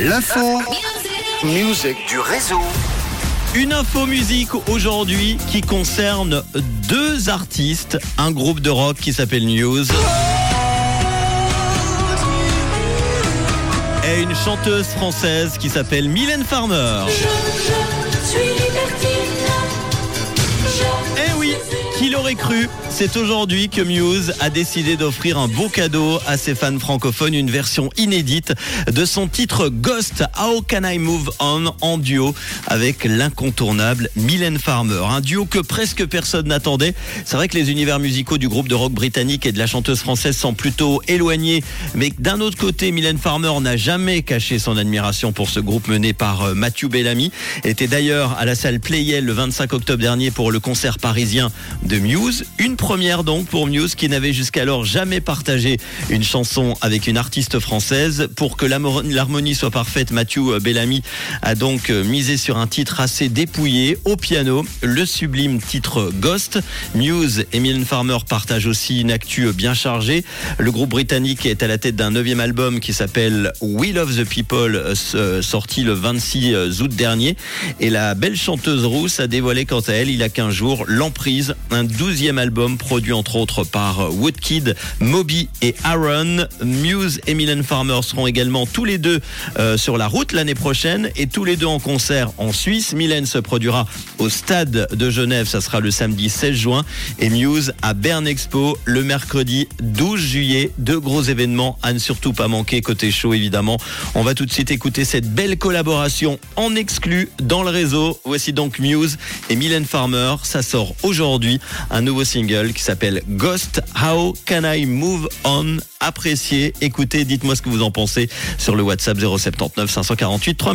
L'info musique du réseau. Une info musique aujourd'hui qui concerne deux artistes, un groupe de rock qui s'appelle News. Et une chanteuse française qui s'appelle Mylène Farmer. Eh oui, qui l'aurait cru? C'est aujourd'hui que Muse a décidé d'offrir un beau cadeau à ses fans francophones, une version inédite de son titre Ghost How Can I Move On en duo avec l'incontournable Mylène Farmer. Un duo que presque personne n'attendait. C'est vrai que les univers musicaux du groupe de rock britannique et de la chanteuse française sont plutôt éloignés, mais d'un autre côté, Mylène Farmer n'a jamais caché son admiration pour ce groupe mené par euh, Matthew Bellamy. Elle était d'ailleurs à la salle Playel le 25 octobre dernier pour le concert parisien de Muse. Une première donc pour Muse qui n'avait jusqu'alors jamais partagé une chanson avec une artiste française. Pour que l'harmonie soit parfaite, Matthew Bellamy a donc misé sur un titre assez dépouillé au piano, le sublime titre Ghost. Muse et Mylène Farmer partagent aussi une actu bien chargée. Le groupe britannique est à la tête d'un neuvième album qui s'appelle We Love the People, sorti le 26 août dernier. Et la belle chanteuse rousse a dévoilé quant à elle, il y a 15 jours, l'emprise un douzième album produit entre autres par Woodkid, Moby et Aaron. Muse et Mylène Farmer seront également tous les deux euh, sur la route l'année prochaine et tous les deux en concert en Suisse. Mylène se produira au stade de Genève, ça sera le samedi 16 juin et Muse à Bern Expo le mercredi 12 juillet. Deux gros événements à ne surtout pas manquer côté show évidemment. On va tout de suite écouter cette belle collaboration en exclu dans le réseau. Voici donc Muse et Mylène Farmer. Ça sort aujourd'hui un nouveau qui s'appelle Ghost How Can I Move On? Appréciez, écoutez, dites-moi ce que vous en pensez sur le WhatsApp 079 548 3000.